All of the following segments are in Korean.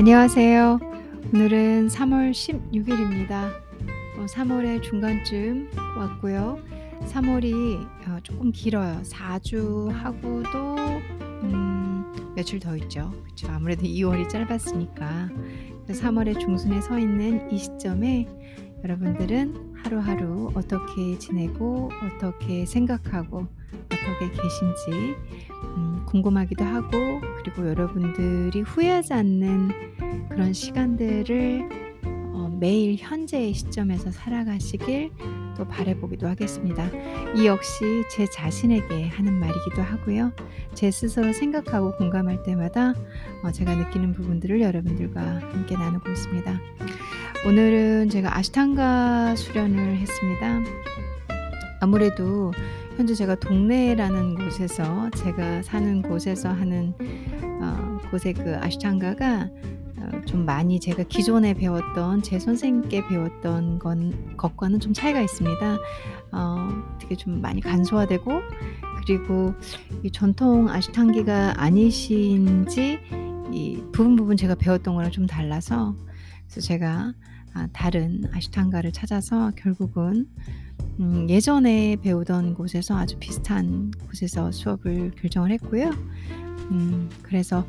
안녕하세요. 오늘은 3월 16일입니다. 어, 3월의 중간쯤 왔고요. 3월이 어, 조금 길어요. 4주 하고도 음, 며칠 더 있죠. 그쵸? 아무래도 2월이 짧았으니까. 3월의 중순에 서 있는 이 시점에 여러분들은 하루하루 어떻게 지내고 어떻게 생각하고 어떻게 계신지 음, 궁금하기도 하고 그리고 여러분들이 후회하지 않는 그런 시간들을 어, 매일 현재의 시점에서 살아가시길 또 바라보기도 하겠습니다. 이 역시 제 자신에게 하는 말이기도 하고요. 제 스스로 생각하고 공감할 때마다 어, 제가 느끼는 부분들을 여러분들과 함께 나누고 있습니다. 오늘은 제가 아시탄가 수련을 했습니다. 아무래도 현재 제가 동네라는 곳에서 제가 사는 곳에서 하는 어, 곳의 그 아시탄가가 어, 좀 많이 제가 기존에 배웠던 제 선생님께 배웠던 건, 것과는 좀 차이가 있습니다. 어, 되게 좀 많이 간소화되고 그리고 이 전통 아시탄기가 아니신지 이 부분 부분 제가 배웠던 거랑 좀 달라서 그래서 제가 아, 다른 아시탄가를 찾아서 결국은 음, 예전에 배우던 곳에서 아주 비슷한 곳에서 수업을 결정을 했고요. 음, 그래서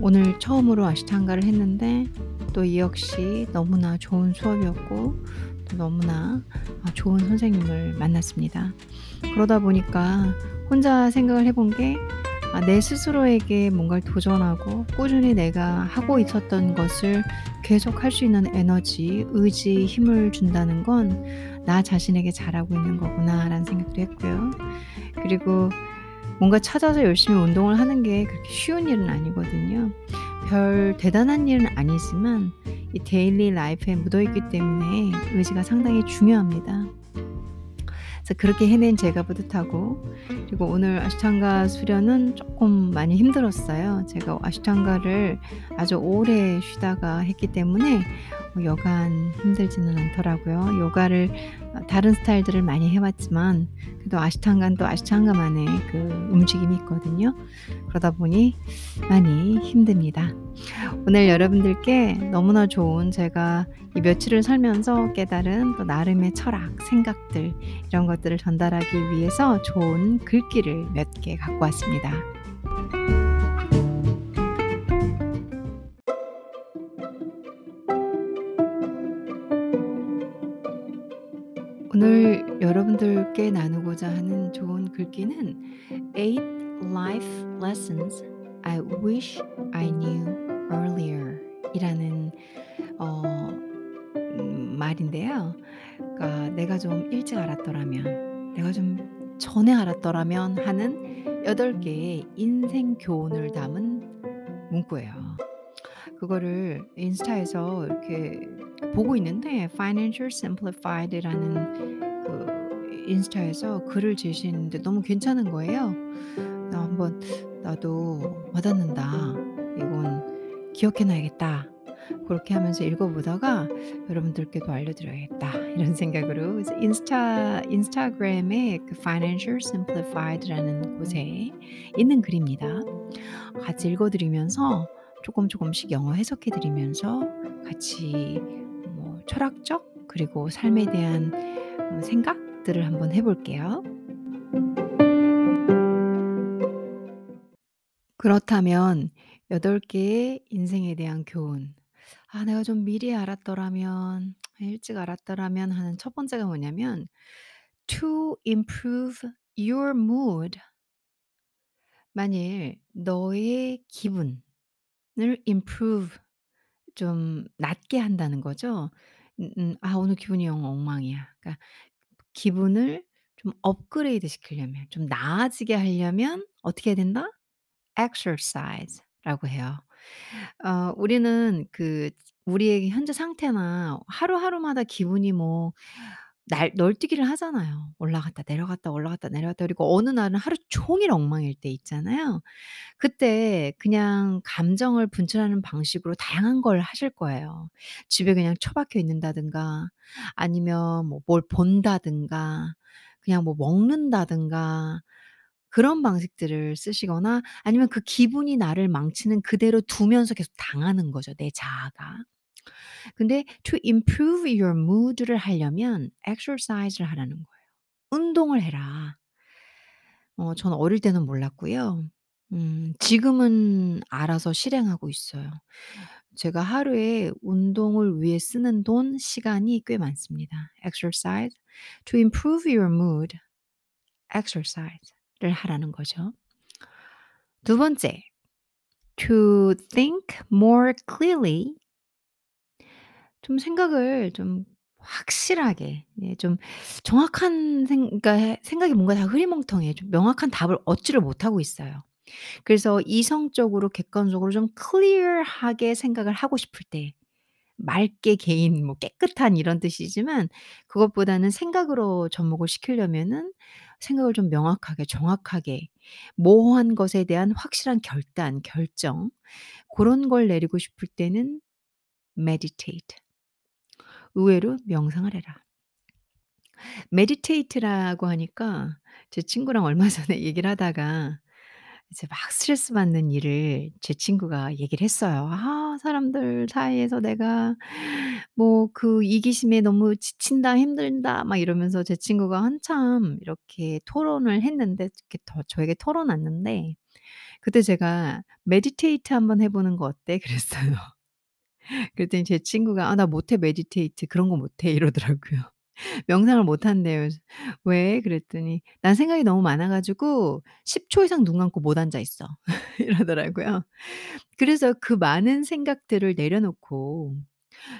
오늘 처음으로 아시탄가를 했는데 또 이 역시 너무나 좋은 수업이었고 또 너무나 아, 좋은 선생님을 만났습니다. 그러다 보니까 혼자 생각을 해본 게 아, 내 스스로에게 뭔가를 도전하고 꾸준히 내가 하고 있었던 것을 계속 할 수 있는 에너지, 의지, 힘을 준다는 건 나 자신에게 잘하고 있는 거구나라는 생각도 했고요. 그리고 뭔가 찾아서 열심히 운동을 하는 게 그렇게 쉬운 일은 아니거든요. 별 대단한 일은 아니지만 이 데일리 라이프에 묻어있기 때문에 의지가 상당히 중요합니다. 그래서 그렇게 해낸 제가 뿌듯하고 그리고 오늘 아시탄가 수련은 조금 많이 힘들었어요. 제가 아시탄가를 아주 오래 쉬다가 했기 때문에 뭐 여간 힘들지는 않더라고요. 요가를 어, 다른 스타일들을 많이 해왔지만 그래도 아시탄가는 또 아시탄가만의 그 움직임이 있거든요. 그러다 보니 많이 힘듭니다. 오늘 여러분들께 너무나 좋은 제가 이 며칠을 살면서 깨달은 또 나름의 철학, 생각들 이런 것들을 전달하기 위해서 좋은 글귀를 몇 개 갖고 왔습니다. 여러분들께 나누고자 하는 좋은 글귀는 Eight Life Lessons I Wish I Knew Earlier 이라는 어, 음, 말인데요. 그러니까 내가 좀 일찍 알았더라면, 내가 좀 전에 알았더라면 하는 8개의 인생 교훈을 담은 문구예요. 그거를 인스타에서 이렇게 보고 있는데 Financial Simplified라는 그 인스타에서 글을 제시했는데 너무 괜찮은 거예요. 나 한번 나도 와닿는다. 이건 기억해놔야겠다. 그렇게 하면서 읽어보다가 여러분들께도 알려드려야겠다 이런 생각으로 인스타 인스타그램에 그 Financial Simplified라는 곳에 있는 글입니다. 같이 읽어드리면서 조금 조금씩 영어 해석해드리면서 같이 뭐 철학적 그리고 삶에 대한 어, 생각들을 한번 해볼게요. 그렇다면 8개의 인생에 대한 교훈. 아, 내가 좀 미리 알았더라면, 일찍 알았더라면 하는 첫 번째가 뭐냐면, to improve your mood. 만일 너의 기분을 improve, 좀 낮게 한다는 거죠. 음, 음, 아, 오늘 기분이 영 엉망이야. 그러니까 기분을 좀 업그레이드 시키려면, 좀 나아지게 하려면 어떻게 해야 된다? exercise라고 해요. 어 우리는 그 우리의 현재 상태나 하루하루마다 기분이 뭐 날 널뛰기를 하잖아요. 올라갔다 내려갔다 올라갔다 내려갔다 그리고 어느 날은 하루 종일 엉망일 때 있잖아요. 그때 그냥 감정을 분출하는 방식으로 다양한 걸 하실 거예요. 집에 그냥 처박혀 있는다든가 아니면 뭐 뭘 본다든가 그냥 뭐 먹는다든가 그런 방식들을 쓰시거나 아니면 그 기분이 나를 망치는 그대로 두면서 계속 당하는 거죠, 내 자아가. 근데 to improve your mood를 하려면 exercise를 하라는 거예요. 운동을 해라. 어 저는 어릴 때는 몰랐고요. 음 지금은 알아서 실행하고 있어요. 제가 하루에 운동을 위해 쓰는 돈, 시간이 꽤 많습니다. exercise to improve your mood exercise를 하라는 거죠. 두 번째 to think more clearly 좀 생각을 좀 확실하게 예 좀 정확한 생 그러니까 생각이 뭔가 다 흐리멍텅해. 좀 명확한 답을 얻지를 못하고 있어요. 그래서 이성적으로 객관적으로 좀 클리어하게 생각을 하고 싶을 때 맑게 개인 뭐 깨끗한 이런 뜻이지만 그것보다는 생각으로 접목을 시키려면은 생각을 좀 명확하게 정확하게 모호한 것에 대한 확실한 결단, 결정 고런 걸 내리고 싶을 때는 meditate 의외로 명상을 해라. meditate라고 하니까 제 친구랑 얼마 전에 얘기를 하다가 이제 막 스트레스 받는 일을 제 친구가 얘기를 했어요. "아 사람들 사이에서 내가 뭐 그 이기심에 너무 지친다. 힘들다." 막 이러면서 제 친구가 한참 이렇게 토론을 했는데 이렇게 더 저에게 털어놨는데 그때 제가 "meditate 한번 해 보는 거 어때?" 그랬어요. 그랬더니 제 친구가 "아 나 못해 meditate. 그런 거 못해." 이러더라고요. 명상을 못 한대요. 그래서 "왜?" 그랬더니 "난 생각이 너무 많아 가지고 10 초 이상 눈 감고 못 앉아 있어." 이러더라고요. 그래서 그 많은 생각들을 내려놓고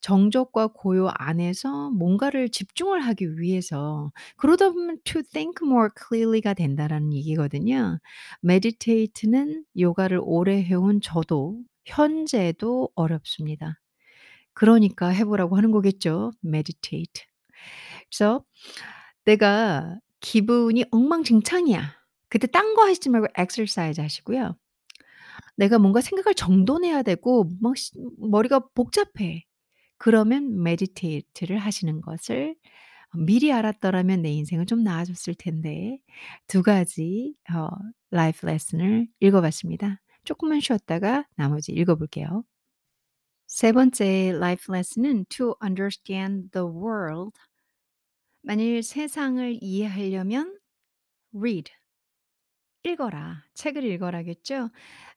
정적과 고요 안에서 뭔가를 집중을 하기 위해서 그러다 보면 to think more clearly가 된다라는 얘기거든요. meditate는 요가를 오래 해 온 저도 현재도 어렵습니다. 그러니까 해 보라고 하는 거겠죠. meditate. 그래서 내가 기분이 엉망진창이야. 그때 딴 거 하시지 말고 exercise 하시고요. 내가 뭔가 생각을 정돈해야 되고 막시 머리가 복잡해. 그러면 meditate를 하시는 것을 미리 알았더라면 내 인생은 좀 나아졌을 텐데 두 가지 어 life lesson을 읽어 봤습니다. 쪼끔만 쉬었다가 나머지 읽어 볼게요. 세 번째 life lesson은 to understand the world 만일 세상을 이해하려면 read 읽어라. 책을 읽어라겠죠?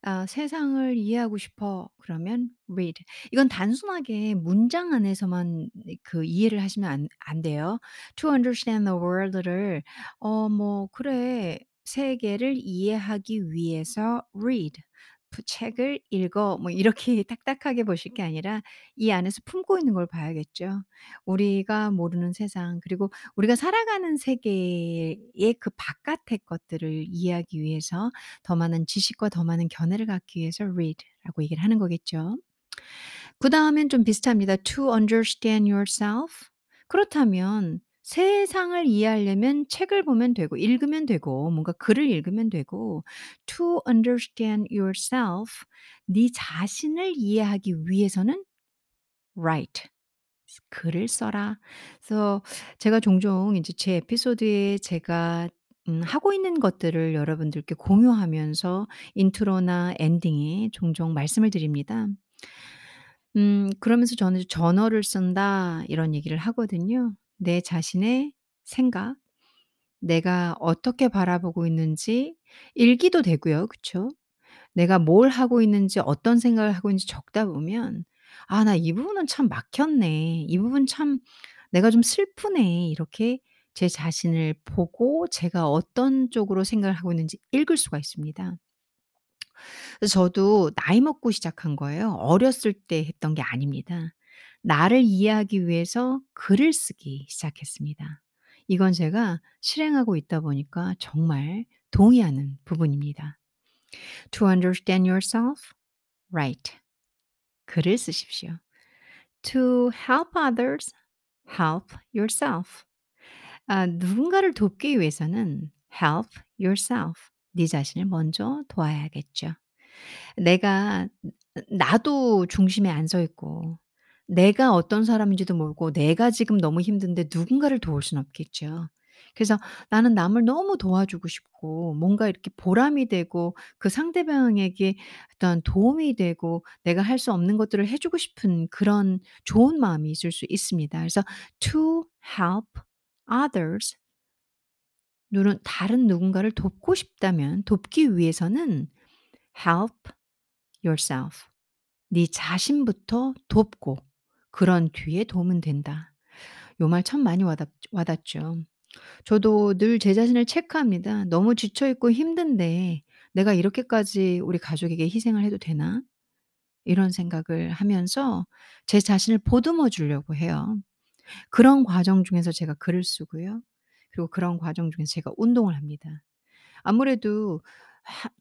아 세상을 이해하고 싶어. 그러면 read. 이건 단순하게 문장 안에서만 그 이해를 하시면 안 안 돼요. to understand the world를 어 뭐 그래 세계를 이해하기 위해서 read. 부 책을 읽어 뭐 이렇게 딱딱하게 보실 게 아니라 이 안에서 품고 있는 걸 봐야겠죠. 우리가 모르는 세상 그리고 우리가 살아가는 세계의 그 바깥의 것들을 이해하기 위해서 더 많은 지식과 더 많은 견해를 갖기 위해서 read라고 얘기를 하는 거겠죠. 그 다음엔 좀 비슷합니다. to understand yourself. 그렇다면 세상을 이해하려면 책을 보면 되고 읽으면 되고 뭔가 글을 읽으면 되고 to understand yourself 네 자신을 이해하기 위해서는 write 글을 써라. 그래서 제가 종종 이제 제 에피소드에 제가 음 하고 있는 것들을 여러분들께 공유하면서 인트로나 엔딩에 종종 말씀을 드립니다. 음 그러면서 저는 "저널을 쓴다." 이런 얘기를 하거든요. 내 자신의 생각, 내가 어떻게 바라보고 있는지 일기도 되고요. 그쵸? 내가 뭘 하고 있는지 어떤 생각을 하고 있는지 적다 보면 '아 나 이 부분은 참 막혔네. 이 부분 참 내가 좀 슬프네.' 이렇게 제 자신을 보고 제가 어떤 쪽으로 생각을 하고 있는지 읽을 수가 있습니다. 저도 나이 먹고 시작한 거예요. 어렸을 때 했던 게 아닙니다. 나를 이해하기 위해서 글을 쓰기 시작했습니다. 이건 제가 실행하고 있다 보니까 정말 동의하는 부분입니다. To understand yourself, write. 글을 쓰십시오. To help others, help yourself. 아, 누군가를 돕기 위해서는 help yourself. 네 자신을 먼저 도와야겠죠. 내가 나도 중심에 안 서 있고 내가 어떤 사람인지도 모르고 내가 지금 너무 힘든데 누군가를 도울 수는 없겠죠. 그래서 나는 남을 너무 도와주고 싶고 뭔가 이렇게 보람이 되고 그 상대방에게 어떤 도움이 되고 내가 할 수 없는 것들을 해 주고 싶은 그런 좋은 마음이 있을 수 있습니다. 그래서 to help others 누른 다른 누군가를 돕고 싶다면 돕기 위해서는 help yourself. 네 자신부터 돕고 그런 뒤에 도움은 된다. 요 말 참 많이 와닿 와닿죠. 저도 늘 제 자신을 체크합니다. '너무 지쳐 있고 힘든데 내가 이렇게까지 우리 가족에게 희생을 해도 되나?' 이런 생각을 하면서 제 자신을 보듬어 주려고 해요. 그런 과정 중에서 제가 글을 쓰고요. 그리고 그런 과정 중에서 제가 운동을 합니다. 아무래도 하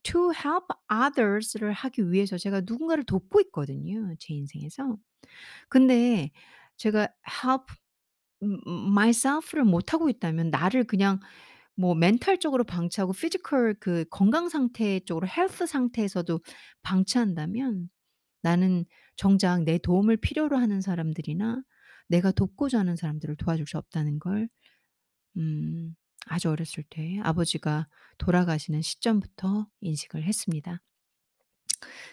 to help others를 하기 위해서 제가 누군가를 돕고 있거든요, 제 인생에서. 근데 제가 help 음음 myself를 못 하고 있다면 나를 그냥 뭐 mental적으로 방치하고 physical 그 건강 상태 쪽으로 헬스 상태에서도 방치한다면 나는 정작 내 도움을 필요로 하는 사람들이나 내가 돕고자 하는 사람들을 도와줄 수 없다는 걸 음 아주 어렸을 때 아버지가 돌아가시는 시점부터 인식을 했습니다.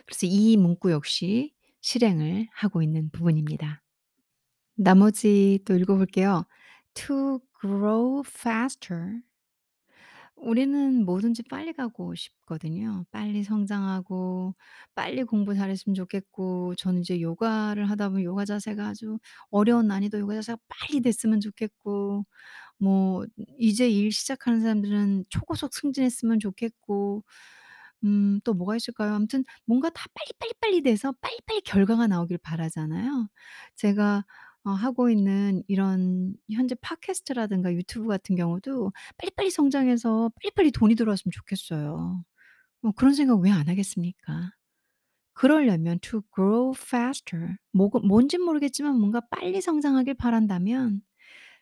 그래서 이 문구 역시 실행을 하고 있는 부분입니다. 나머지 또 읽어 볼게요. To grow faster 우리는 뭐든지 빨리 가고 싶거든요. 빨리 성장하고 빨리 공부 잘했으면 좋겠고 저는 이제 요가를 하다 보면 요가 자세가 아주 어려운 난이도 요가 자세가 빨리 됐으면 좋겠고 뭐 이제 일 시작하는 사람들은 초고속 승진했으면 좋겠고 음 또 뭐가 있을까요? 아무튼 뭔가 다 빨리빨리빨리 돼서 빨리빨리 결과가 나오길 바라잖아요. 제가 어 하고 있는 이런 현재 팟캐스트라든가 유튜브 같은 경우도 빨리빨리 성장해서 빨리빨리 돈이 들어왔으면 좋겠어요. 뭐 그런 생각 왜 안 하겠습니까? 그러려면 to grow faster 뭐가 뭔진 모르겠지만 뭔가 빨리 성장하길 바란다면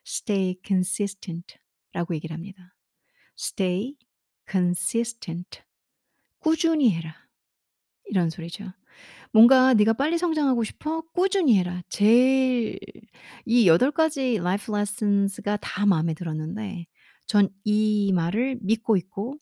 stay consistent 라고 얘기를 합니다. stay consistent 꾸준히 해라. 이런 소리죠. 뭔가 "네가 빨리 성장하고 싶어? 꾸준히 해라." 제일 이8 가지 life lessons가 다 마음에 들었는데 전 이 말을 믿고 있고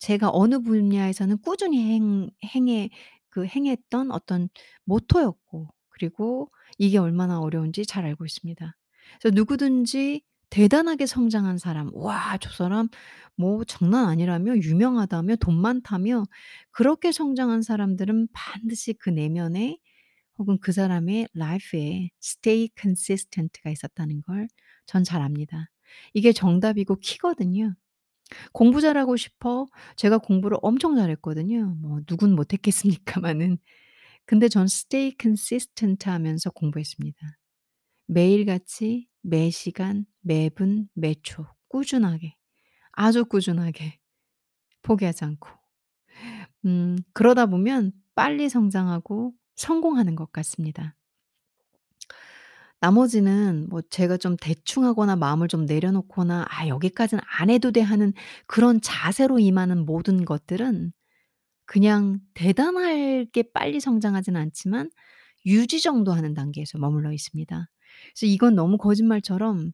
제가 어느 분야에서는 꾸준히 행 행해 그 행했던 어떤 모토였고 그리고 이게 얼마나 어려운지 잘 알고 있습니다. 그래서 누구든지 대단하게 성장한 사람 '와 저 사람 뭐 장난 아니라며 유명하다며 돈 많다며' 그렇게 성장한 사람들은 반드시 그 내면에 혹은 그 사람의 라이프에 stay consistent가 있었다는 걸 전 잘 압니다. 이게 정답이고 키거든요. 공부 잘하고 싶어 제가 공부를 엄청 잘했거든요. 뭐 누군 못했겠습니까마는. 근데 전 stay consistent 하면서 공부했습니다. 매일같이 매 시간 매분 매초 꾸준하게 아주 꾸준하게 포기하지 않고 음 그러다 보면 빨리 성장하고 성공하는 것 같습니다. 나머지는 뭐 제가 좀 대충 하거나 마음을 좀 내려놓거나 '아 여기까지는 안 해도 돼.' 하는 그런 자세로 임하는 모든 것들은 그냥 대단하게 빨리 성장하지는 않지만 유지 정도 하는 단계에서 머물러 있습니다. 그래서 이건 너무 거짓말처럼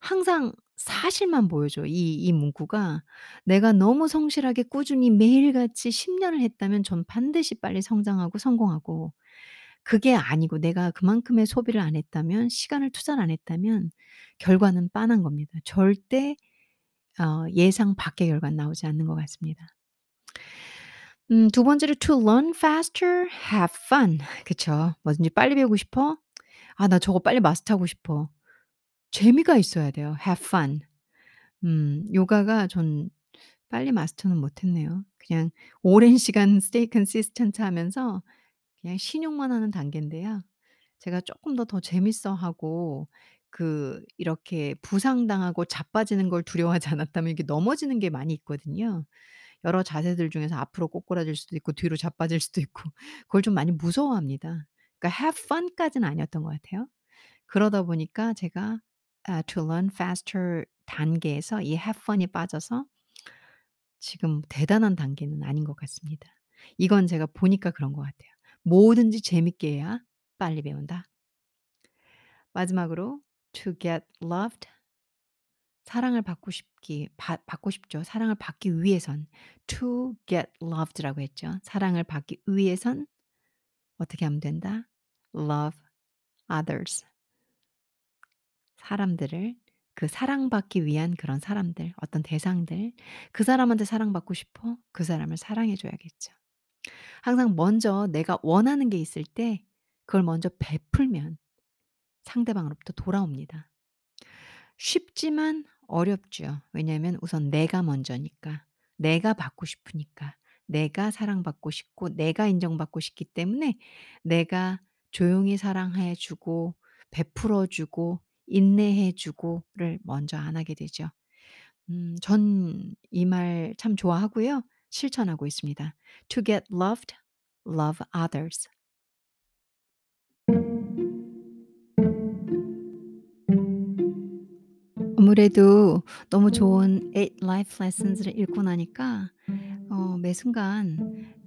항상 사실만 보여줘요 이이 문구가. 내가 너무 성실하게 꾸준히 매일같이 10 년을 했다면 전 반드시 빨리 성장하고 성공하고 그게 아니고 내가 그만큼의 소비를 안 했다면 시간을 투자를 안 했다면 결과는 빤한 겁니다. 절대 어 예상 밖의 결과는 나오지 않는 것 같습니다. 음 두 번째로 to learn faster, have fun. 그쵸. 뭐든지 빨리 배우고 싶어? ' 아 나 저거 빨리 마스터하고 싶어.' 재미가 있어야 돼요. have fun. 음 요가가 전 빨리 마스터는 못 했네요. 그냥 오랜 시간 stay consistent 하면서 그냥 신용만 하는 단계인데요. 제가 쪼끔 더 더 재밌어하고 그 이렇게 부상당하고 자빠지는 걸 두려워하지 않았다면 이게 넘어지는 게 많이 있거든요. 여러 자세들 중에서 앞으로 꼬꾸라질 수도 있고 뒤로 자빠질 수도 있고 그걸 좀 많이 무서워합니다. 그러니까 have fun까지는 아니었던 것 같아요. 그러다 보니까 제가 아 to learn faster 단계에서 이 have fun이 빠져서 지금 대단한 단계는 아닌 것 같습니다. 이건 제가 보니까 그런 것 같아요. 뭐든지 재밌게 해야 빨리 배운다. 마지막으로 to get loved 사랑을 받고 싶기 받 받고 싶죠. 사랑을 받기 위해선 to get loved라고 했죠. 사랑을 받기 위해선 어떻게 하면 된다? love others. 사람들을 그 사랑받기 위한 그런 사람들, 어떤 대상들, 그 사람한테 사랑받고 싶어? 그 사람을 사랑해 줘야겠죠. 항상 먼저 내가 원하는 게 있을 때 그걸 먼저 베풀면 상대방으로부터 돌아옵니다. 쉽지만 어렵죠. 왜냐하면 우선 내가 먼저니까. 내가 받고 싶으니까. 내가 사랑받고 싶고 내가 인정받고 싶기 때문에 내가 조용히 사랑해 주고 베풀어 주고 인내해 주고를 먼저 안 하게 되죠. 음 전 이 말 참 좋아하고요. 실천하고 있습니다. To get loved, love others. 아무래도 너무 좋은 Eight Life Lessons를 읽고 나니까 어 매 순간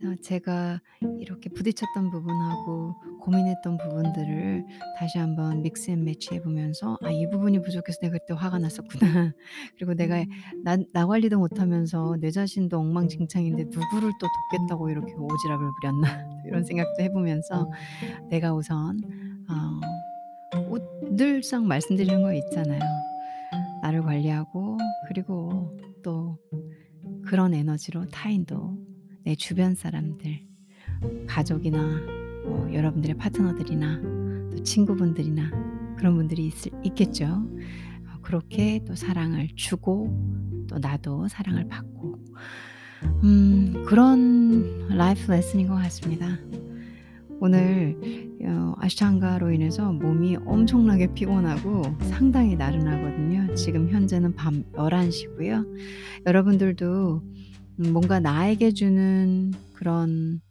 어 제가 이렇게 부딪혔던 부분하고 고민했던 부분들을 다시 한번 mix and match 해 보면서 '아 이 부분이 부족해서 내가 그때 화가 났었구나.' 그리고 '내가 나 나 관리도 못하면서 내 자신도 엉망진창인데 누구를 또 돕겠다고 이렇게 오지랖을 부렸나.' 이런 생각도 해 보면서 내가 우선 어 늘상 말씀드리는 거 있잖아요. 나를 관리하고 그리고 또 그런 에너지로 타인도 내 주변 사람들 가족이나 뭐 여러분들의 파트너들이나 또 친구분들이나 그런 분들이 있을 있겠죠. 어 그렇게 또 사랑을 주고 또 나도 사랑을 받고 음 그런 life lesson인 것 같습니다. 오늘 어 아시탄가로 인해서 몸이 엄청나게 피곤하고 상당히 나른하거든요. 지금 현재는 밤 11 시고요. 여러분들도 음 뭔가 나에게 주는 그런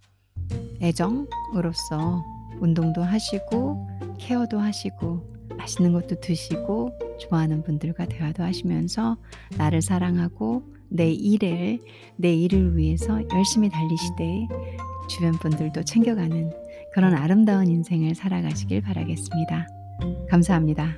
애정으로서 운동도 하시고 케어도 하시고 맛있는 것도 드시고 좋아하는 분들과 대화도 하시면서 나를 사랑하고 내 일을 내 일을 위해서 열심히 달리시되 주변 분들도 챙겨가는 그런 아름다운 인생을 살아가시길 바라겠습니다. 감사합니다.